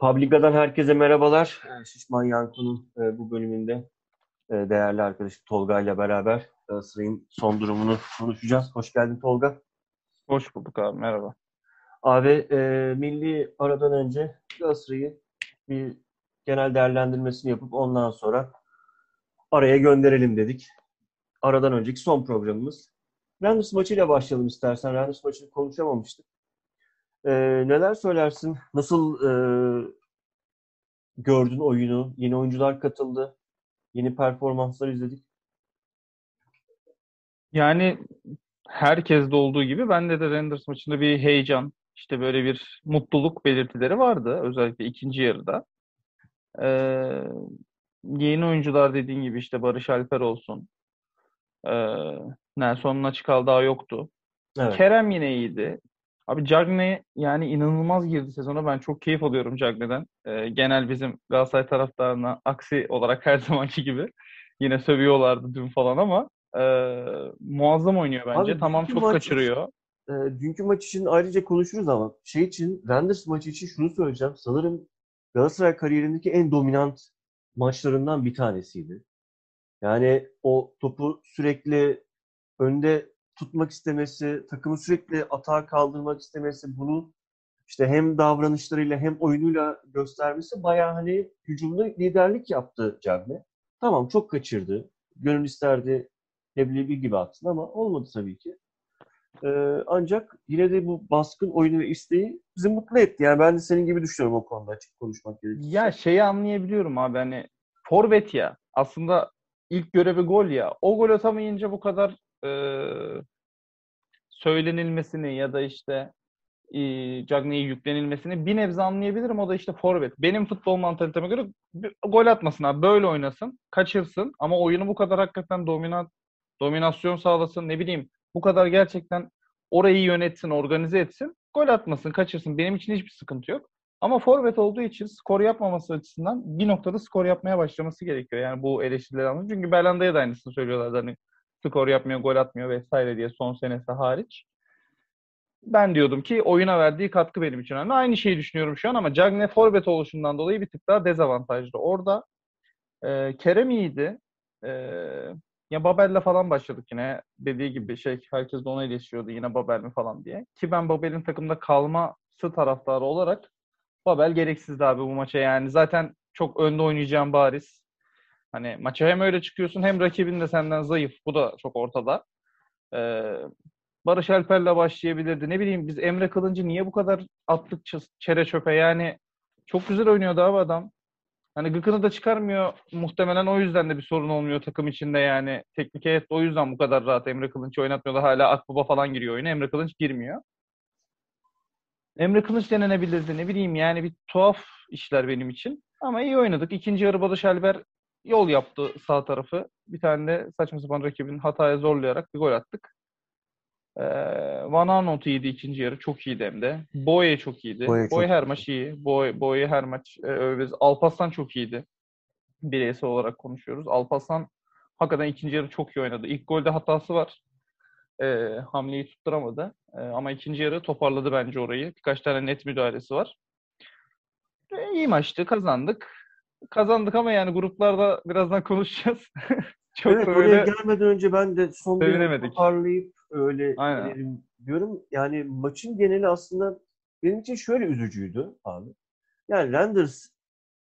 Publica'dan herkese merhabalar. Ee, Şişman Yanko'nun e, bu bölümünde e, değerli arkadaşım Tolga ile beraber Galatasaray'ın son durumunu konuşacağız. Hoş geldin Tolga. Hoş bulduk abi, merhaba. Abi e, milli aradan önce Galatasaray'ı bir genel değerlendirmesini yapıp ondan sonra araya gönderelim dedik. Aradan önceki son programımız. Randers maçıyla başlayalım istersen. Randers maçını konuşamamıştık. E, neler söylersin? Nasıl e, gördün oyunu? Yeni oyuncular katıldı. Yeni performanslar izledik. Yani herkeste olduğu gibi bende de Rangers maçında bir heyecan, işte böyle bir mutluluk belirtileri vardı. Özellikle ikinci yarıda. Ee, yeni oyuncular dediğin gibi işte Barış Alper olsun. Ee, Nelson'un açık daha yoktu. Evet. Kerem yine iyiydi. Abi Cagney yani inanılmaz girdi sezona. Ben çok keyif alıyorum Cagney'den. Ee, genel bizim Galatasaray taraftarına aksi olarak her zamanki gibi. Yine sövüyorlardı dün falan ama e, muazzam oynuyor bence. Abi, tamam çok maç- kaçırıyor. E, dünkü maç için ayrıca konuşuruz ama şey için Randers maçı için şunu söyleyeceğim. Sanırım Galatasaray kariyerindeki en dominant maçlarından bir tanesiydi. Yani o topu sürekli önde tutmak istemesi, takımı sürekli atağa kaldırmak istemesi, bunu işte hem davranışlarıyla hem oyunuyla göstermesi bayağı hani hücumda liderlik yaptı Cagne. Tamam çok kaçırdı. Gönül isterdi Leblebi gibi atsın ama olmadı tabii ki. Ee, ancak yine de bu baskın oyunu ve isteği bizi mutlu etti. Yani ben de senin gibi düşünüyorum o konuda açık konuşmak gerekirse. Ya şeyi anlayabiliyorum abi hani forvet ya aslında ilk görevi gol ya. O gol atamayınca bu kadar e, söylenilmesini ya da işte e, Cagney'e yüklenilmesini bir nebze anlayabilirim. O da işte forvet. Benim futbol mantaliteme göre gol atmasın abi. Böyle oynasın. Kaçırsın. Ama oyunu bu kadar hakikaten dominant dominasyon sağlasın. Ne bileyim bu kadar gerçekten orayı yönetsin, organize etsin. Gol atmasın, kaçırsın. Benim için hiçbir sıkıntı yok. Ama forvet olduğu için skor yapmaması açısından bir noktada skor yapmaya başlaması gerekiyor. Yani bu eleştirileri anlıyorum. Çünkü Belanda'ya da aynısını söylüyorlar. Hani skor yapmıyor, gol atmıyor vesaire diye son senesi hariç. Ben diyordum ki oyuna verdiği katkı benim için önemli. Aynı şeyi düşünüyorum şu an ama Cagne forvet oluşundan dolayı bir tık daha dezavantajlı. Orada e, Kerem iyiydi. E, ya Babel'le falan başladık yine. Dediği gibi şey herkes de ona eleştiriyordu yine Babel mi falan diye. Ki ben Babel'in takımda kalması taraftarı olarak Babel gereksizdi abi bu maça yani. Zaten çok önde oynayacağım bariz. Hani maça hem öyle çıkıyorsun hem rakibin de senden zayıf. Bu da çok ortada. Ee, Barış Alper'le başlayabilirdi. Ne bileyim biz Emre Kılıncı niye bu kadar attık çere çöpe yani çok güzel oynuyordu abi adam. Hani gıkını da çıkarmıyor. Muhtemelen o yüzden de bir sorun olmuyor takım içinde yani. Teknik heyet o yüzden bu kadar rahat Emre Kılınç oynatmıyorlar. Hala Akbaba falan giriyor oyuna. Emre Kılınç girmiyor. Emre Kılıç denenebilirdi. Ne bileyim yani bir tuhaf işler benim için. Ama iyi oynadık. İkinci yarı Barış Alper yol yaptı sağ tarafı. Bir tane de saçma sapan rakibin hataya zorlayarak bir gol attık. Ee, Van Aanholt iyiydi ikinci yarı. Çok iyiydi hem de. Boye çok iyiydi. Boye Boye, çok her iyi. maç iyi. Boye, Boye her maç e, överiz. Alparslan çok iyiydi. Bireysel olarak konuşuyoruz. Alparslan hakikaten ikinci yarı çok iyi oynadı. İlk golde hatası var. Ee, hamleyi tutturamadı. Ee, ama ikinci yarı toparladı bence orayı. Birkaç tane net müdahalesi var. E, iyi maçtı. Kazandık. Kazandık ama yani gruplarda birazdan konuşacağız. çok evet oraya gelmeden önce ben de son bir toparlayıp öyle Aynen. diyorum. Yani maçın geneli aslında benim için şöyle üzücüydü abi. Yani Randers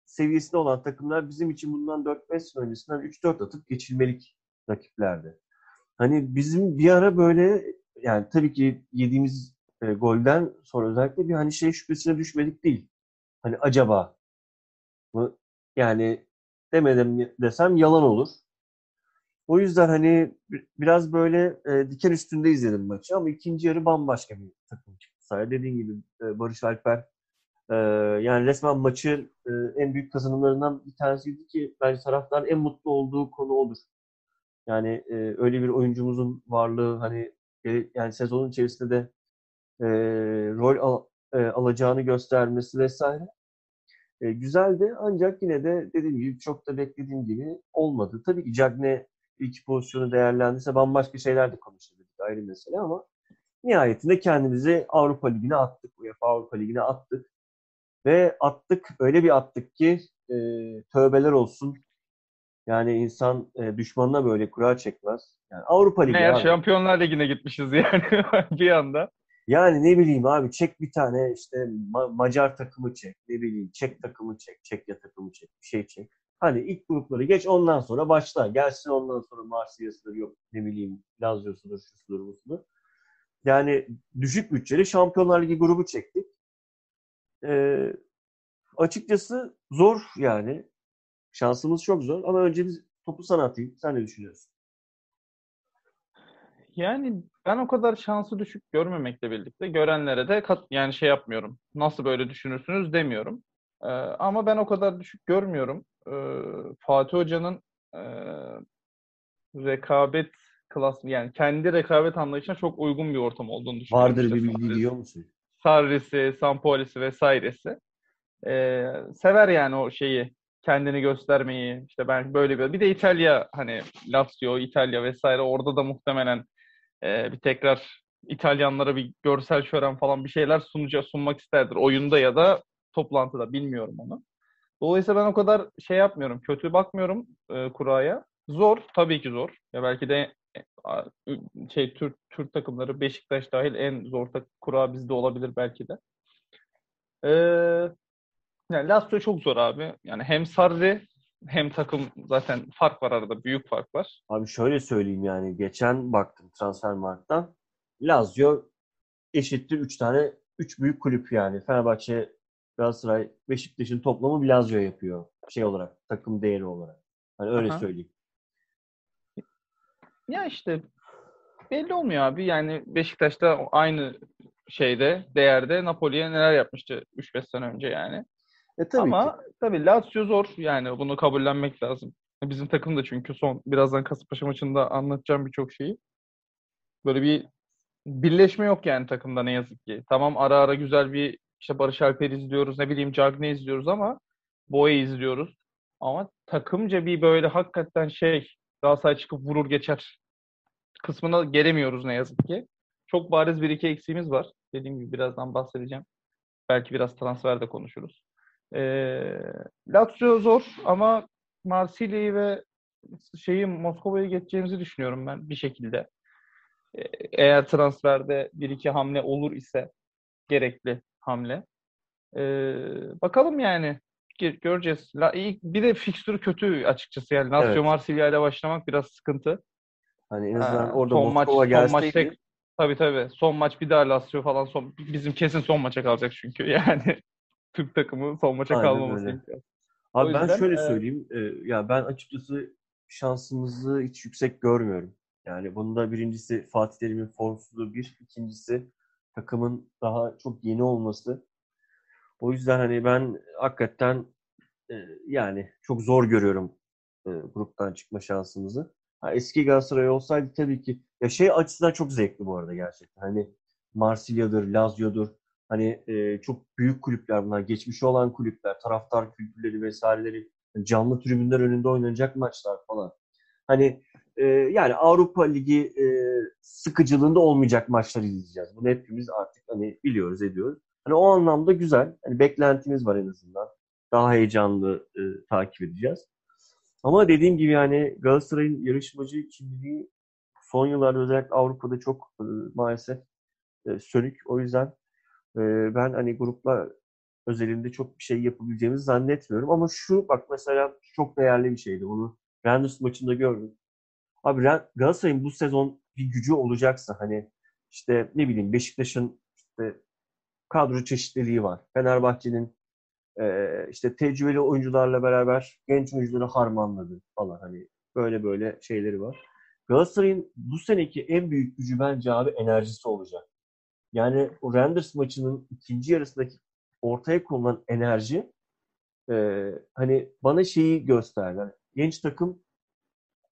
seviyesinde olan takımlar bizim için bundan 4-5 sene öncesinden 3-4 atıp geçilmelik rakiplerdi. Hani bizim bir ara böyle yani tabii ki yediğimiz e, golden sonra özellikle bir hani şey şüphesine düşmedik değil. Hani acaba mı? Yani demedim desem yalan olur. O yüzden hani bi- biraz böyle e, diken üstünde izledim maçı ama ikinci yarı bambaşka bir takım çıktı sahaya. Dediğin gibi e, Barış Alper e, yani resmen maçın e, en büyük kazanımlarından bir tanesiydi ki bence taraftarın en mutlu olduğu konu odur. Yani e, öyle bir oyuncumuzun varlığı hani e, yani sezonun içerisinde de e, rol al- e, alacağını göstermesi vesaire. E, güzeldi ancak yine de dediğim gibi çok da beklediğim gibi olmadı. Tabii ki Cagne iki pozisyonu değerlendirse bambaşka şeyler de konuşabilirdik ayrı mesele ama nihayetinde kendimizi Avrupa Ligi'ne attık. UEFA Avrupa Ligi'ne attık. Ve attık, öyle bir attık ki e, tövbeler olsun. Yani insan e, düşmanına böyle kura çekmez. Yani Avrupa Ligi Meğer abi. Şampiyonlar Ligi'ne gitmişiz yani bir anda. Yani ne bileyim abi çek bir tane işte Ma- Macar takımı çek. Ne bileyim Çek takımı çek. Çekya takımı çek. Bir şey çek. Hani ilk grupları geç ondan sonra başla. Gelsin ondan sonra Marsilya'sıdır yok ne bileyim Lazio'sudur, şusudur, busudur. Yani düşük bütçeli Şampiyonlar Ligi grubu çektik. Ee, açıkçası zor yani. Şansımız çok zor ama önce biz topu sana atayım. Sen ne düşünüyorsun? Yani ben o kadar şansı düşük görmemekle birlikte görenlere de kat, yani şey yapmıyorum. Nasıl böyle düşünürsünüz demiyorum. Ee, ama ben o kadar düşük görmüyorum. Ee, Fatih Hoca'nın e, rekabet klas yani kendi rekabet anlayışına çok uygun bir ortam olduğunu düşünüyorum. Vardır İşte bir bilgi biliyor musun? Sarri'si, Sampoli'si vesairesi. Ee, sever yani o şeyi kendini göstermeyi. İşte ben böyle bir bir de İtalya hani Lazio, İtalya vesaire orada da muhtemelen e, bir tekrar İtalyanlara bir görsel şölen falan bir şeyler sunacağı sunmak isterdir. Oyunda ya da toplantıda bilmiyorum onu. Dolayısıyla ben o kadar şey yapmıyorum. Kötü bakmıyorum e, kuraya. Zor. Tabii ki zor. Ya belki de e, şey Türk Türk takımları Beşiktaş dahil en zor tak kura bizde olabilir belki de. Ee, yani Lazio çok zor abi. Yani hem Sarri hem takım zaten fark var arada. Büyük fark var. Abi şöyle söyleyeyim yani geçen baktım Transfermarkt'tan. Lazio eşittir 3 tane 3 büyük kulüp yani. Fenerbahçe, Galatasaray, Beşiktaş'ın toplamı bir Lazio yapıyor. Şey olarak, takım değeri olarak. Hani öyle Aha. söyleyeyim. Ya işte belli olmuyor abi. Yani Beşiktaş'ta aynı şeyde, değerde Napoli'ye neler yapmıştı 3-5 sene önce yani. E tabii Ama ki. tabii Lazio zor. Yani bunu kabullenmek lazım. Bizim takım da çünkü son birazdan Kasımpaşa maçında anlatacağım birçok şeyi. Böyle bir birleşme yok yani takımda ne yazık ki. Tamam ara ara güzel bir işte Barış Alper izliyoruz, ne bileyim Cagney izliyoruz ama Boye izliyoruz. Ama takımca bir böyle hakikaten şey Galatasaray çıkıp vurur geçer kısmına gelemiyoruz ne yazık ki. Çok bariz bir iki eksiğimiz var. Dediğim gibi birazdan bahsedeceğim. Belki biraz transfer de konuşuruz. Ee, Lazio zor ama Marsilya'yı ve şeyi Moskova'yı geçeceğimizi düşünüyorum ben bir şekilde. Ee, Eğer transferde bir iki hamle olur ise gerekli hamle. Ee, bakalım yani. Göreceğiz. La, iyi- bir de fikstürü kötü açıkçası yani. Lazio Evet. Marsilya ile başlamak biraz sıkıntı. Hani en azından Ha, orada son maç, Moskova son maç tek, tabii tabii. Son maç bir daha Lazio falan son, bizim kesin son maça kalacak çünkü. Yani Türk takımı son maça Aynen kalmaması imkansız. Abi O ben yüzden, şöyle e, söyleyeyim. e, ya ben açıkçası şansımızı hiç yüksek görmüyorum. Yani bunda birincisi Fatih Terim'in formsuzluğu bir. ikincisi takımın daha çok yeni olması. O yüzden hani ben hakikaten e, yani çok zor görüyorum e, gruptan çıkma şansımızı. Ha, eski Galatasaray olsaydı tabii ki ya şey açısından çok zevkli bu arada gerçekten. Hani Marsilya'dır, Lazio'dur. Hani e, çok büyük kulüpler bunlar. Geçmişi olan kulüpler, taraftar kültürleri vesaireleri, canlı tribünler önünde oynanacak maçlar falan. Hani e, yani Avrupa Ligi e, sıkıcılığında olmayacak maçlar izleyeceğiz. Bunu hepimiz artık hani biliyoruz, ediyoruz. Hani o anlamda güzel. Hani beklentimiz var en azından. Daha heyecanlı e, takip edeceğiz. Ama dediğim gibi yani Galatasaray'ın yarışmacı kimliği son yıllarda özellikle Avrupa'da çok e, maalesef e, sönük. O yüzden ben hani gruplar özelinde çok bir şey yapabileceğimizi zannetmiyorum. Ama şu bak mesela çok değerli bir şeydi. Bunu Rangers maçında gördüm. Abi Galatasaray'ın bu sezon bir gücü olacaksa hani işte ne bileyim Beşiktaş'ın işte kadro çeşitliliği var. Fenerbahçe'nin işte tecrübeli oyuncularla beraber genç oyuncuları harmanladı falan hani böyle böyle şeyleri var. Galatasaray'ın bu seneki en büyük gücü bence abi enerjisi olacak. Yani o Rangers maçının ikinci yarısındaki ortaya konulan enerji e, hani bana şeyi gösterdi. Genç takım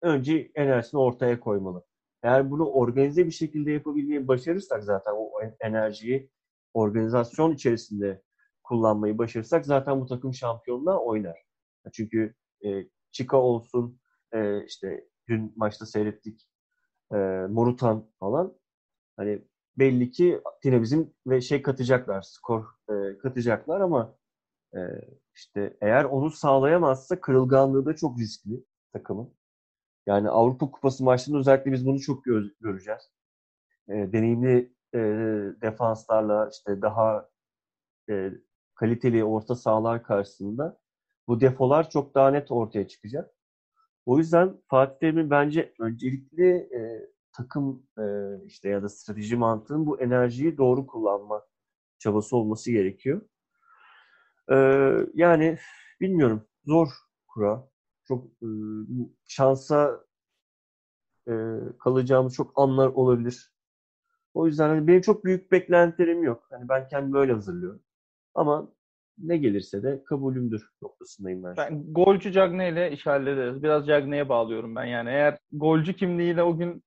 önce enerjisini ortaya koymalı. Eğer bunu organize bir şekilde yapabilmeyi başarırsak zaten o enerjiyi organizasyon içerisinde kullanmayı başarırsak zaten bu takım şampiyonluğa oynar. Çünkü e, Chica olsun, e, işte dün maçta seyrettik e, Morutan falan hani belli ki yine bizim ve şey katacaklar, skor e, katacaklar ama E, işte eğer onu sağlayamazsa kırılganlığı da çok riskli takımın. Yani Avrupa Kupası maçlarında özellikle biz bunu çok gö- göreceğiz. E, deneyimli e, defanslarla işte daha e, kaliteli orta sahalar karşısında bu defolar çok daha net ortaya çıkacak. O yüzden Fatih Terim'in bence öncelikli e, takım e, işte ya da strateji mantığın bu enerjiyi doğru kullanma çabası olması gerekiyor. E, yani bilmiyorum zor kura. Çok e, şansa e, kalacağımız çok anlar olabilir. O yüzden hani benim çok büyük beklentilerim yok. Hani ben kendimi böyle hazırlıyorum. Ama ne gelirse de kabulümdür noktasındayım ben. Ben golcü Cagne ile iş hallederiz. Biraz Cagne'ye bağlıyorum ben yani. Eğer golcü kimliğiyle o gün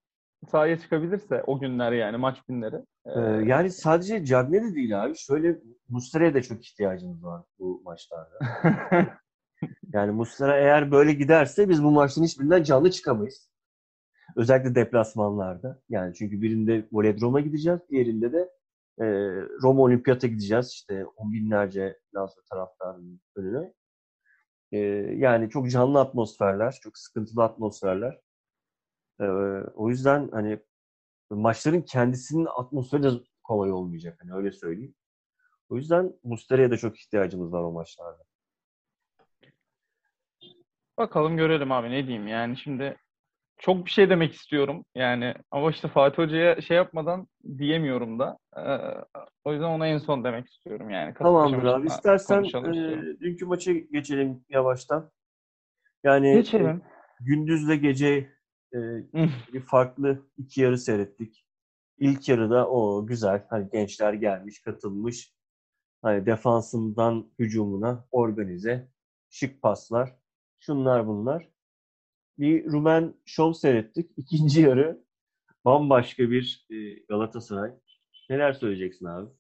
sahaya çıkabilirse o günler yani maç günleri. Ee, yani sadece Cagne de değil abi. Şöyle Muslera'ya da çok ihtiyacımız var bu maçlarda. yani Muslera eğer böyle giderse biz bu maçın hiçbirinden canlı çıkamayız. Özellikle deplasmanlarda. Yani çünkü birinde Voledrom'a gideceğiz, diğerinde de e, Roma Olimpiyat'a gideceğiz. İşte on binlerce Lazio taraftarının önüne. E, yani çok canlı atmosferler, çok sıkıntılı atmosferler. E, o yüzden hani maçların kendisinin atmosferi de kolay olmayacak. Hani öyle söyleyeyim. O yüzden Muslera'ya da çok ihtiyacımız var o maçlarda. Bakalım görelim abi ne diyeyim yani şimdi çok bir şey demek istiyorum yani ama işte Fatih Hoca'ya şey yapmadan diyemiyorum da ee, o yüzden ona en son demek istiyorum yani. Tamamdır abi istersen e, dünkü maça geçelim yavaştan. Yani geçelim. E, gündüzle gece e, bir farklı iki yarı seyrettik. İlk yarıda o güzel hani gençler gelmiş katılmış hani defansından hücumuna organize şık paslar şunlar bunlar bir Rumen şov seyrettik. İkinci yarı bambaşka bir e, Galatasaray. Neler söyleyeceksin abi?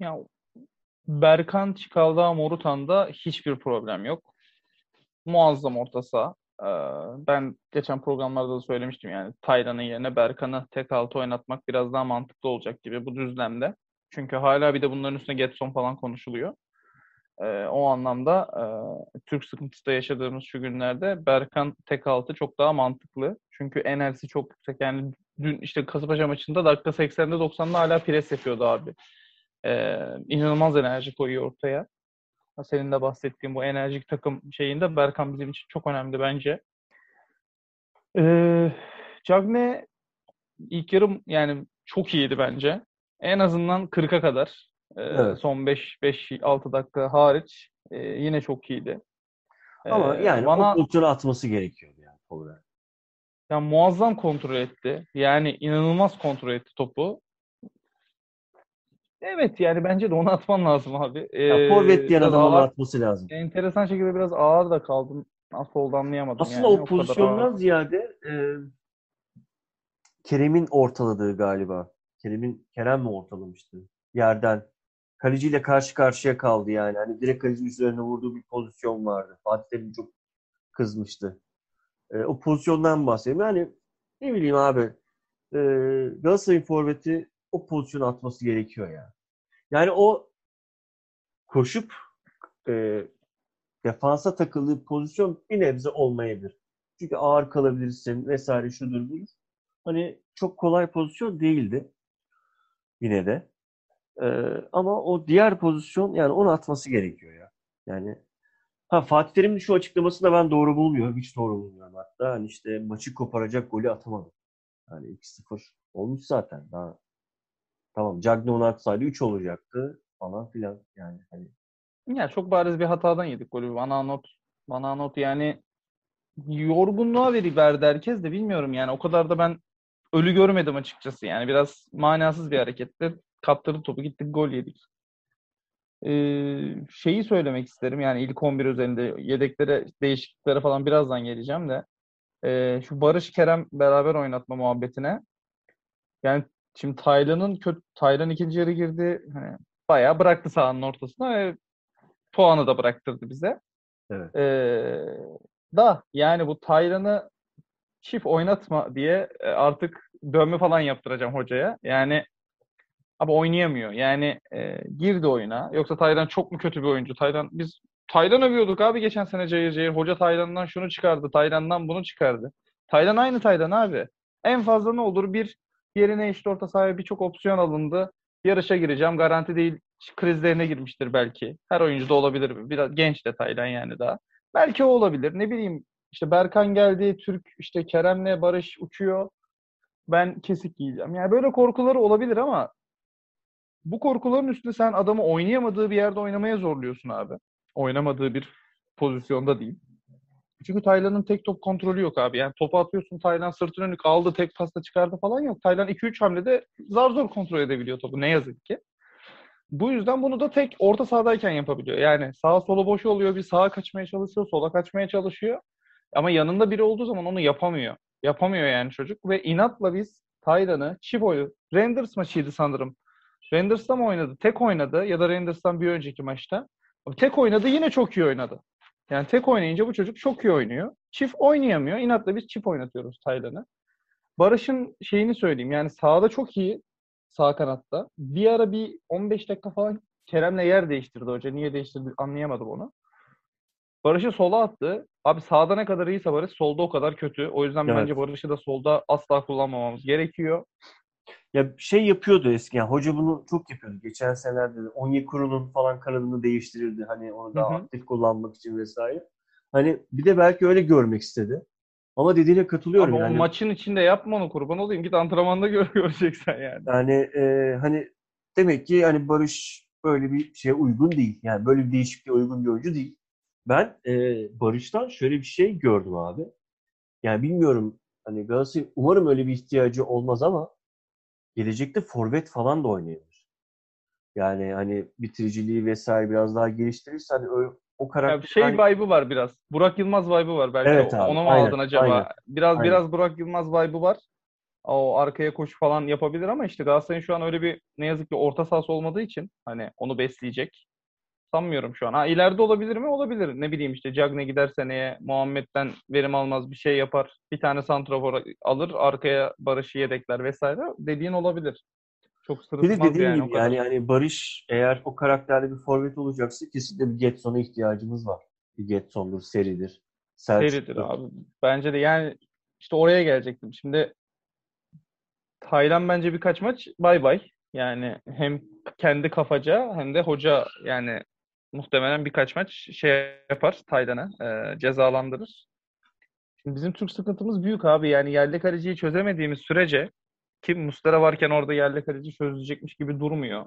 Ya Berkan Çikaldağ Morutan'da hiçbir problem yok. Muazzam orta saha. Ee, ben geçen programlarda da söylemiştim yani Taylan'ın yerine Berkan'ı tek altı oynatmak biraz daha mantıklı olacak gibi bu düzlemde. Çünkü hala bir de bunların üstüne Getson falan konuşuluyor. E, o anlamda e, Türk sıkıntısı da yaşadığımız şu günlerde Berkan tek altı çok daha mantıklı. Çünkü enerjisi çok yüksek. Yani dün işte Kasımpaşa maçında dakika 80'de 90'da hala pres yapıyordu abi. E, inanılmaz enerji koyuyor ortaya. Senin de bahsettiğin bu enerjik takım şeyinde Berkan bizim için çok önemli bence. E, Cagne ilk yarım yani çok iyiydi bence. En azından 40'a kadar. Evet. Son 5-6 dakika hariç e, yine çok iyiydi. Ama yani bana, o kontrolü atması gerekiyor yani Tolga. Yani muazzam kontrol etti. Yani inanılmaz kontrol etti topu. Evet yani bence de onu atman lazım abi. Ee, ya, forvet diyen adam onu atması lazım. Enteresan şekilde biraz ağır da kaldım. Nasıl oldu anlayamadım. Aslında yani. o, o pozisyondan ziyade e, Kerem'in ortaladığı galiba. Kerem'in Kerem mi ortalamıştı? Yerden kaleciyle karşı karşıya kaldı yani. Hani direkt kalecinin üzerine vurduğu bir pozisyon vardı. Fatih Terim çok kızmıştı. E, o pozisyondan bahsediyorum. Yani ne bileyim abi e, Galatasaray'ın forveti o pozisyonu atması gerekiyor yani. Yani o koşup e, defansa takıldığı pozisyon bir nebze olmayabilir. Çünkü ağır kalabilirsin vesaire şudur budur. Hani çok kolay pozisyon değildi. Yine de. Ee, ama o diğer pozisyon yani onu atması gerekiyor ya. Yani ha Fatih Terim'in şu açıklaması da ben doğru bulmuyorum. Hiç doğru bulmuyorum hatta. Hani işte maçı koparacak golü atamadı. Yani 2-0 olmuş zaten. Daha tamam Cagney onu atsaydı 3 olacaktı falan filan yani hani. Ya çok bariz bir hatadan yedik golü. Bana not bana not yani yorgunluğa verdi herkes de bilmiyorum yani o kadar da ben ölü görmedim açıkçası yani biraz manasız bir hareketti kaptırdı topu gittik gol yedik. Ee, şeyi söylemek isterim yani ilk 11 üzerinde yedeklere değişikliklere falan birazdan geleceğim de ee, şu Barış Kerem beraber oynatma muhabbetine yani şimdi Taylan'ın kötü Taylan ikinci yarı girdi hani bayağı bıraktı sahanın ortasına ve puanı da bıraktırdı bize. Evet. Ee, da yani bu Taylan'ı çift oynatma diye e, artık dövme falan yaptıracağım hocaya. Yani Abi oynayamıyor. Yani e, girdi oyuna. Yoksa Taylan çok mu kötü bir oyuncu? Taylan biz Taylan övüyorduk abi geçen sene cayır cayır. Hoca Taylan'dan şunu çıkardı. Taylan'dan bunu çıkardı. Taylan aynı Taylan abi. En fazla ne olur? Bir yerine eşit orta sahaya birçok opsiyon alındı. Yarışa gireceğim. Garanti değil. Krizlerine girmiştir belki. Her oyuncu da olabilir. Biraz genç de Taylan yani daha. Belki o olabilir. Ne bileyim işte Berkan geldi. Türk işte Kerem'le Barış uçuyor. Ben kesik giyeceğim. Yani böyle korkuları olabilir ama bu korkuların üstünde sen adamı oynayamadığı bir yerde oynamaya zorluyorsun abi. Oynamadığı bir pozisyonda değil. Çünkü Taylan'ın tek top kontrolü yok abi. Yani topu atıyorsun Taylan sırtını önük aldı tek pasta çıkardı falan yok. Taylan 2-3 hamlede zar zor kontrol edebiliyor topu ne yazık ki. Bu yüzden bunu da tek orta sahadayken yapabiliyor. Yani sağa sola boş oluyor, bir sağa kaçmaya çalışıyor, sola kaçmaya çalışıyor. Ama yanında biri olduğu zaman onu yapamıyor. Yapamıyor yani çocuk ve inatla biz Taylan'ı oyun. Renders maçıydı sanırım. Renders'ta mı oynadı? Tek oynadı ya da Renders'tan bir önceki maçta. Tek oynadı yine çok iyi oynadı. Yani tek oynayınca bu çocuk çok iyi oynuyor. Çift oynayamıyor. İnatla biz çift oynatıyoruz Taylan'ı. Barış'ın şeyini söyleyeyim. Yani sağda çok iyi. Sağ kanatta. Bir ara bir 15 dakika falan Kerem'le yer değiştirdi hoca. Niye değiştirdi anlayamadım onu. Barış'ı sola attı. Abi sağda ne kadar iyiyse Barış solda o kadar kötü. O yüzden Evet. bence Barış'ı da solda asla kullanmamamız gerekiyor. Ya şey yapıyordu eski. Yani hoca bunu çok yapıyordu. Geçen senelerde de Onyekuru'nun falan kanadını değiştirirdi. Hani onu daha Hı hı. aktif kullanmak için vesaire. Hani bir de belki öyle görmek istedi. Ama dediğine katılıyorum Ama yani. o maçın içinde yapma onu kurban olayım. Git antrenmanda gör, göreceksen yani. Yani e, hani demek ki hani Barış böyle bir şeye uygun değil. Yani böyle bir değişikliğe uygun bir oyuncu değil. Ben e, Barış'tan şöyle bir şey gördüm abi. Yani bilmiyorum hani Galatasaray umarım öyle bir ihtiyacı olmaz ama gelecekte forvet falan da oynayabilir. Yani hani bitiriciliği vesaire biraz daha geliştirirse hani o, o karakter şey hani- vibe'ı var biraz. Burak Yılmaz vibe'ı var. Belki Evet abi, ona mı aynen, aldın acaba? aynen, Biraz aynen. biraz Burak Yılmaz vibe'ı var. O arkaya koş falan yapabilir ama işte Galatasaray'ın şu an öyle bir ne yazık ki orta sahası olmadığı için hani onu besleyecek. Sanmıyorum şu an. Ha ileride olabilir mi? Olabilir. Ne bileyim işte Cagne gider seneye Muhammed'den verim almaz bir şey yapar. Bir tane santrafor alır. Arkaya Barış'ı yedekler vesaire. Dediğin olabilir. Çok Bir de sırıtmaz dediğim yani o gibi yani hani Barış eğer o karakterde bir forvet olacaksa kesinlikle bir Getson'a ihtiyacımız var. Bir Getson'dur, seridir. Seridir Selçuk'tur. abi. Bence de yani işte oraya gelecektim. Şimdi Taylan bence birkaç maç bay bay. Yani hem kendi kafaca hem de hoca yani muhtemelen birkaç maç şey yapar Taylan'ı e, cezalandırır. Şimdi bizim Türk sıkıntımız büyük abi. Yani yerli kaleciyi çözemediğimiz sürece ki Muslera varken orada yerli kaleci çözülecekmiş gibi durmuyor.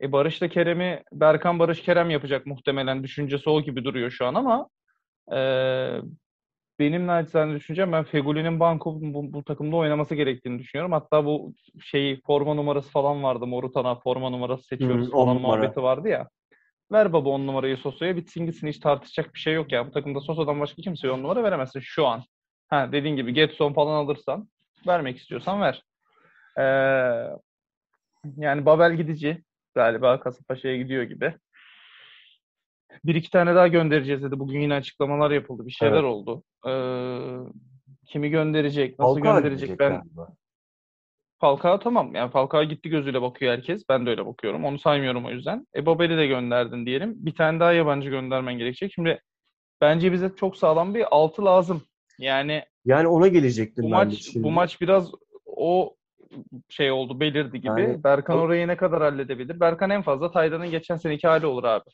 E Barış'la Kerem'i Berkan Barış Kerem yapacak muhtemelen düşüncesi o gibi duruyor şu an ama e, benim naçizane düşüncem ben Fegüli'nin banko bu, bu takımda oynaması gerektiğini düşünüyorum. Hatta bu şeyi forma numarası falan vardı. Morutan'a forma numarası seçiyoruz Hı, falan numara. muhabbeti vardı ya. Ver baba on numarayı Soso'ya bitsin gitsin hiç tartışacak bir şey yok ya. Bu takımda Soso'dan başka kimseye on numara veremezsin şu an. Ha dediğin gibi Getson falan alırsan vermek istiyorsan ver. Ee, yani Babel gidici galiba Kasımpaşa'ya gidiyor gibi. Bir iki tane daha göndereceğiz dedi. Bugün yine açıklamalar yapıldı. Bir şeyler Evet. oldu. Ee, kimi gönderecek, nasıl Falcao gönderecek ben galiba. Falcao tamam. Yani Falcao gitti gözüyle bakıyor herkes. Ben de öyle bakıyorum. Onu saymıyorum o yüzden. E Babel'i de gönderdin diyelim. Bir tane daha yabancı göndermen gerekecek. Şimdi bence bize çok sağlam bir altı lazım. Yani Yani ona gelecektim bu maç şimdi. bu maç biraz o şey oldu belirdi gibi. Yani- Berkan orayı ne kadar halledebilir? Berkan en fazla Taylan'ın geçen seneki hali olur abi.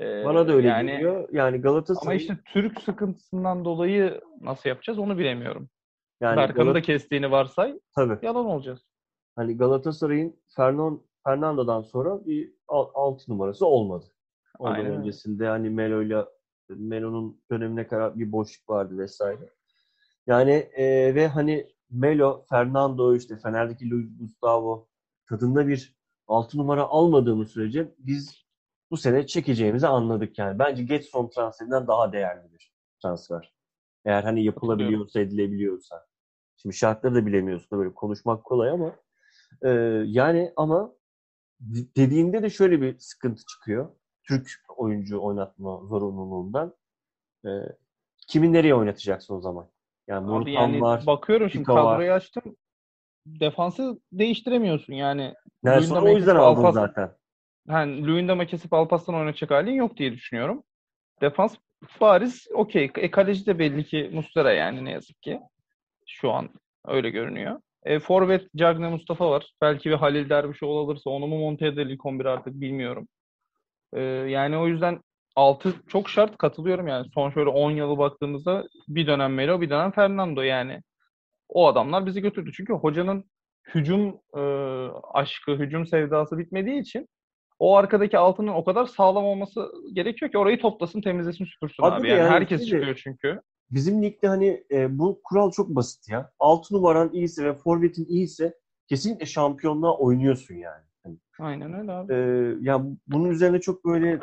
Ee, Bana da öyle yani, geliyor. Yani Ama Galatasaray işte Türk sıkıntısından dolayı nasıl yapacağız onu bilemiyorum. Yani Berkan'ı Galat- da kestiğini varsay tabii. yalan olacağız. Hani Galatasaray'ın Fernan Fernando'dan sonra bir 6 numarası olmadı. Ondan Aynen öncesinde hani Melo'yla Melo'nun dönemine kadar bir boşluk vardı vesaire. Yani e, ve hani Melo, Fernando işte Fener'deki Luis Gustavo tadında bir 6 numara almadığımız sürece biz bu sene çekeceğimizi anladık yani. Bence Getson transferinden daha değerli bir transfer. Eğer hani yapılabiliyorsa, edilebiliyorsa. Şimdi şartları da bilemiyorsun. Böyle konuşmak kolay ama e, yani ama de- dediğinde de şöyle bir sıkıntı çıkıyor. Türk oyuncu oynatma zorunluluğundan. E, kimi nereye oynatacaksın o zaman? Yani Abi yani var. bakıyorum şimdi Pika var. kadroyu açtım. Defansı değiştiremiyorsun yani. Nelson o yüzden aldın Alpas- zaten. Yani Luyendam'a kesip Alparslan oynatacak halin yok diye düşünüyorum. Defans bariz okey. E, kaleci de belli ki Muslera yani ne yazık ki. Şu an öyle görünüyor. E, Forvet Cagne Mustafa var. Belki bir Halil Dervişoğlu alırsa onu mu monte eder ilk 11 artık bilmiyorum. E, yani o yüzden 6 çok şart katılıyorum yani. Son şöyle 10 yılı baktığımızda bir dönem Melo bir dönem Fernando yani. O adamlar bizi götürdü. Çünkü hocanın hücum e, aşkı, hücum sevdası bitmediği için o arkadaki altının o kadar sağlam olması gerekiyor ki orayı toplasın, temizlesin, süpürsün Abi abi. Yani, yani herkes çıkıyor çünkü. Bizim ligde hani e, bu kural çok basit ya. 6 numaran iyiyse ve forvetin iyiyse kesinlikle şampiyonluğa oynuyorsun yani. Hani, Aynen öyle abi. e, ya bunun üzerine çok böyle,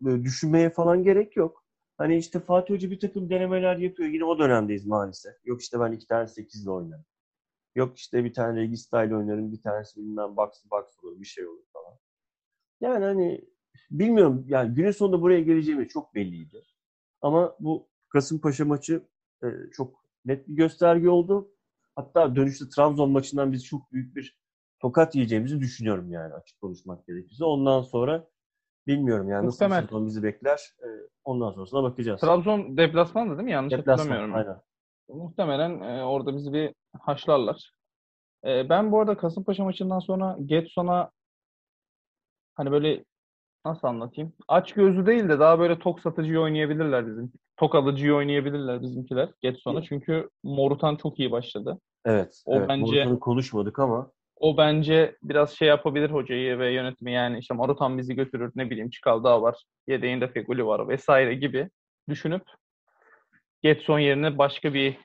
böyle düşünmeye falan gerek yok. Hani işte Fatih Hoca bir takım denemeler yapıyor. Yine o dönemdeyiz maalesef. Yok işte ben iki tane 8'le oynarım. Yok işte bir tane Regista ile oynarım. Bir tanesi bilmem box box olur. Bir şey olur falan. Yani hani bilmiyorum. Yani günün sonunda buraya geleceğimiz çok belliydi. Ama bu Kasımpaşa maçı e, çok net bir gösterge oldu. Hatta dönüşte Trabzon maçından biz çok büyük bir tokat yiyeceğimizi düşünüyorum yani açık konuşmak gerekirse. Ondan sonra bilmiyorum yani nasıl Muhtemel. bir sezon bizi bekler. E, ondan sonrasına bakacağız. Trabzon deplasmandı değil mi? Yanlış Deplasman, hatırlamıyorum. aynen. Muhtemelen e, orada bizi bir haşlarlar. E, ben bu arada Kasımpaşa maçından sonra Getson'a hani böyle nasıl anlatayım? Aç gözlü değil de daha böyle tok satıcıyı oynayabilirler bizim. Tok alıcıyı oynayabilirler bizimkiler Getson'a. Çünkü Morutan çok iyi başladı. Evet. O evet. bence- Morutan'ı konuşmadık ama O bence biraz şey yapabilir hocayı ve yönetimi yani işte Morutan bizi götürür ne bileyim Çikaldağ var, yedeğinde Feguli var vesaire gibi düşünüp Getson yerine başka bir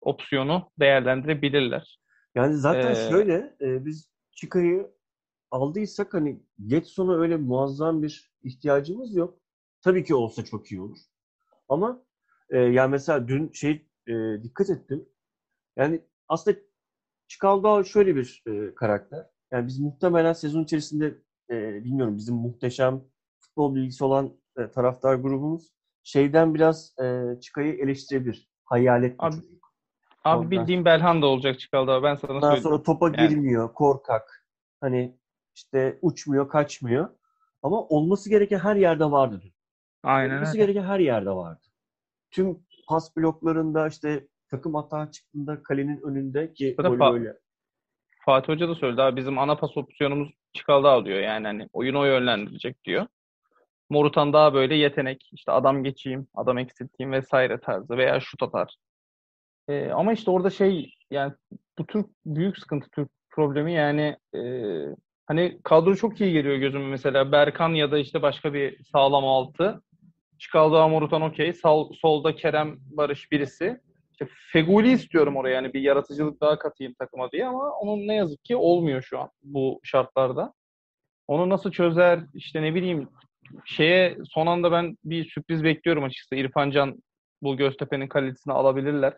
opsiyonu değerlendirebilirler. yani zaten Ee, şöyle e, biz Çika'yı aldıysak hani Getson'a öyle muazzam bir ihtiyacımız yok. Tabii ki olsa çok iyi olur. Ama e, yani mesela dün şey e, dikkat ettim. Yani aslında Çikaldağ şöyle bir e, karakter. Yani biz muhtemelen sezon içerisinde e, bilmiyorum bizim muhteşem futbol bilgisi olan e, taraftar grubumuz şeyden biraz e, Çika'yı eleştirebilir. Hayalet Abi, çocuk. Abi Ondan- bildiğim Belhanda olacak Çikaldağ ben sana Ondan söyleyeyim. sonra topa Yani. girmiyor, korkak. Hani işte uçmuyor, kaçmıyor. Ama olması gereken her yerde vardı dün. Aynen Olması öyle. gereken her yerde vardı. Tüm pas bloklarında işte takım hata çıktığında kalenin önünde ki gol fa- böyle. Fatih Hoca da söyledi abi bizim ana pas opsiyonumuz Çikaldağ diyor yani hani oyunu o yönlendirecek diyor. Morutan daha böyle yetenek işte adam geçeyim, adam eksilteyim vesaire tarzı veya şut atar. Ee, ama işte orada şey yani bu Türk büyük sıkıntı Türk problemi yani e, hani kadro çok iyi geliyor gözüme mesela Berkan ya da işte başka bir sağlam altı. Çikaldağ Morutan okey. Sol, solda Kerem Barış birisi. İşte Feguli istiyorum oraya yani bir yaratıcılık daha katayım takıma diye ama onun ne yazık ki olmuyor şu an bu şartlarda. Onu nasıl çözer işte ne bileyim şeye son anda ben bir sürpriz bekliyorum açıkçası. İrfan Can bu Göztepe'nin kalitesini alabilirler.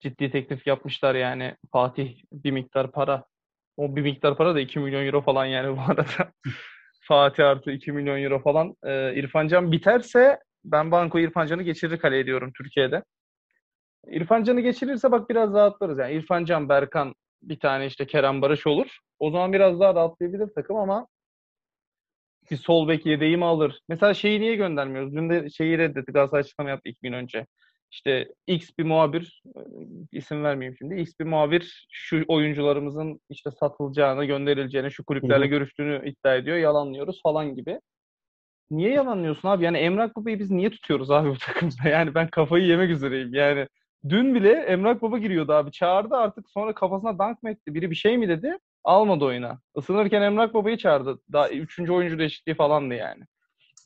Ciddi teklif yapmışlar yani Fatih bir miktar para. O bir miktar para da 2 milyon euro falan yani bu arada. Fatih artı 2 milyon euro falan. Ee, İrfan Can biterse ben Banko İrfan Can'ı geçirir kaleye diyorum Türkiye'de. İrfan Can'ı geçirirse bak biraz rahatlarız. Yani İrfan Can, Berkan bir tane işte Kerem Barış olur. O zaman biraz daha rahatlayabilir takım ama bir sol bek yedeği mi alır? Mesela şeyi niye göndermiyoruz? Dün de şeyi reddetti. Galatasaray açıklama yaptı iki gün önce. İşte X bir muhabir, e, isim vermeyeyim şimdi. X bir muhabir şu oyuncularımızın işte satılacağını, gönderileceğini, şu kulüplerle görüştüğünü iddia ediyor. Yalanlıyoruz falan gibi. Niye yalanlıyorsun abi? Yani Emrah Baba'yı biz niye tutuyoruz abi bu takımda? Yani ben kafayı yemek üzereyim. Yani dün bile Emrah Baba giriyordu abi. Çağırdı artık sonra kafasına dank mı etti? Biri bir şey mi dedi? Almadı oyuna. Isınırken Emrah Baba'yı çağırdı. Daha üçüncü oyuncu değişikliği falandı yani.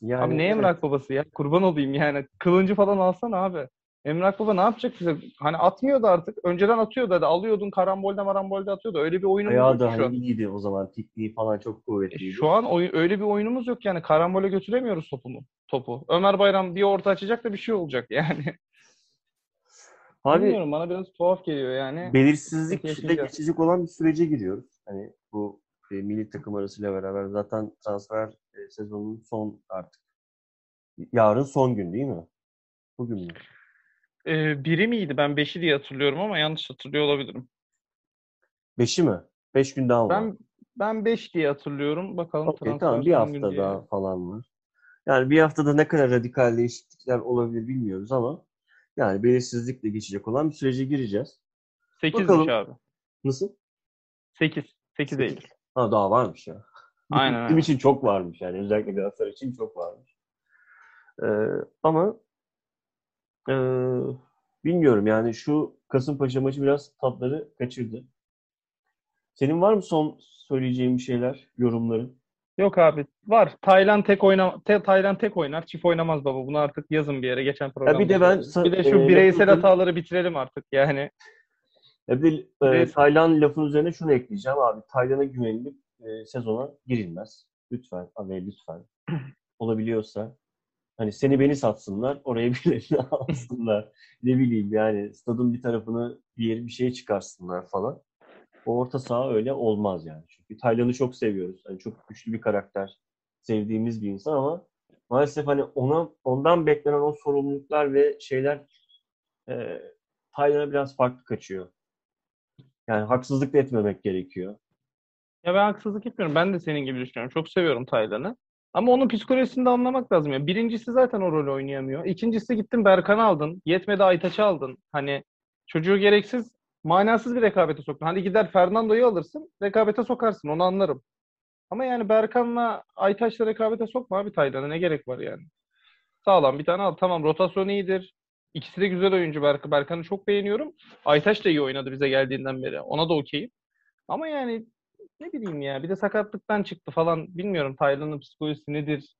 Yani, Abi ne evet. Emrah Babası ya? Kurban olayım yani. Kılıncı falan alsana abi. Emrah Baba ne yapacak bize? Hani atmıyordu artık. Önceden atıyordu hadi. Alıyordun karambolde marambolde atıyordu. Öyle bir oyunumuz Ayağı yok şu an. iyiydi o zaman. Tekniği falan çok E, kuvvetliydi. Şu an oy- öyle bir oyunumuz yok yani. Karambole götüremiyoruz topumu, topu. Ömer Bayram bir orta açacak da bir şey olacak yani. Abi Bilmiyorum bana biraz tuhaf geliyor yani. belirsizlik Peki, içinde yaşayacağız. geçecek olan bir sürece giriyoruz. Hani bu e, milli takım arasıyla beraber zaten transfer e, sezonunun son artık. Yarın son gün değil mi? Bugün mü? Ee, biri miydi? Ben beşi diye hatırlıyorum ama yanlış hatırlıyor olabilirim. Beşi mi? Beş gün daha var. Ben Ben 5 diye hatırlıyorum. Bakalım transfer tamam bir hafta daha falan var. Yani bir haftada ne kadar radikal değişiklikler olabilir bilmiyoruz ama yani belirsizlikle geçecek olan bir sürece gireceğiz. 8'miş Bakalım. abi. Nasıl? 8. 8 Eylül. Ha daha varmış ya. Aynen Bizim için çok varmış yani. Özellikle Galatasaray için çok varmış. Ee, ama ee, bilmiyorum yani şu Kasımpaşa maçı biraz tatları kaçırdı. Senin var mı son söyleyeceğin bir şeyler, yorumların? Yok abi var. Taylan tek oyna te, Taylan tek oynar. Çift oynamaz baba. Bunu artık yazın bir yere. Geçen programda. bir de ben. Bir de şu e, bireysel lafı- hataları bitirelim artık yani. E bir de e. Taylan lafın üzerine şunu ekleyeceğim abi. Taylan'a güvenilip e, sezona girilmez. Lütfen abi lütfen. Olabiliyorsa hani seni beni satsınlar, oraya birilerini alsınlar. ne bileyim yani stadın bir tarafını bir yeri bir şeye çıkarsınlar falan. O orta saha öyle olmaz yani. Çünkü Taylan'ı çok seviyoruz. Hani çok güçlü bir karakter. Sevdiğimiz bir insan ama maalesef hani ona ondan beklenen o sorumluluklar ve şeyler e, Taylan'a biraz farklı kaçıyor. Yani haksızlık da etmemek gerekiyor. Ya ben haksızlık etmiyorum. Ben de senin gibi düşünüyorum. Çok seviyorum Taylan'ı. Ama onun psikolojisini de anlamak lazım. ya. Birincisi zaten o rolü oynayamıyor. İkincisi gittin Berkan'ı aldın. Yetmedi Aytaç'ı aldın. Hani çocuğu gereksiz, manasız bir rekabete soktun. Hadi gider Fernando'yu alırsın, rekabete sokarsın. Onu anlarım. Ama yani Berkan'la Aytaç'la rekabete sokma abi Taylan'a. Ne gerek var yani? Sağlam bir tane al. Tamam rotasyon iyidir. İkisi de güzel oyuncu. Berk Berkan'ı çok beğeniyorum. Aytaç da iyi oynadı bize geldiğinden beri. Ona da okeyim. Ama yani ne bileyim ya bir de sakatlıktan çıktı falan bilmiyorum Taylan'ın psikolojisi nedir?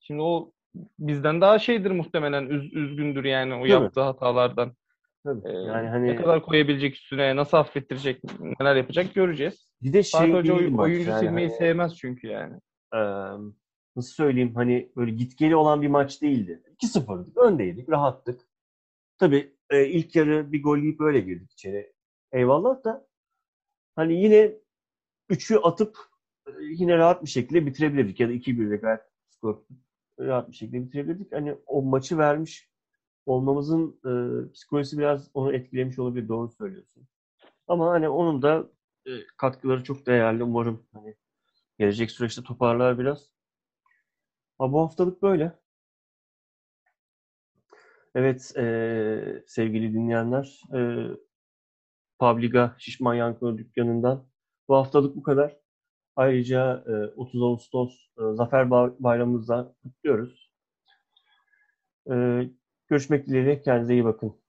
Şimdi o bizden daha şeydir muhtemelen üz- üzgündür yani o Tabii. yaptığı hatalardan. Tabii. Ee, yani Ne hani kadar koyabilecek üstüne, nasıl affettirecek, neler yapacak göreceğiz. bir de Fatih şey Hoca değil oy- oyuncu yani silmeyi hani, sevmez çünkü yani. eee, nasıl söyleyeyim hani böyle gitgeli olan bir maç değildi. 2-0'dık, öndeydik, rahattık. Tabii e, ilk yarı bir gol yiyip öyle girdik içeri. Eyvallah da hani yine 3'ü atıp e, yine rahat bir şekilde bitirebilirdik ya da 2-1'de gayet skor rahat bir şekilde bitirebilirdik. Hani o maçı vermiş olmamızın e, psikolojisi biraz onu etkilemiş olabilir. Doğru söylüyorsun. Ama hani onun da e, katkıları çok değerli. Umarım hani gelecek süreçte toparlar biraz. Ha, bu haftalık böyle. Evet e, sevgili dinleyenler e, Publiga Şişman Yankılı dükkanından bu haftalık bu kadar. Ayrıca e, 30 Ağustos e, Zafer Ba- Bayramımızda kutluyoruz. E, görüşmek dileğiyle kendinize iyi bakın.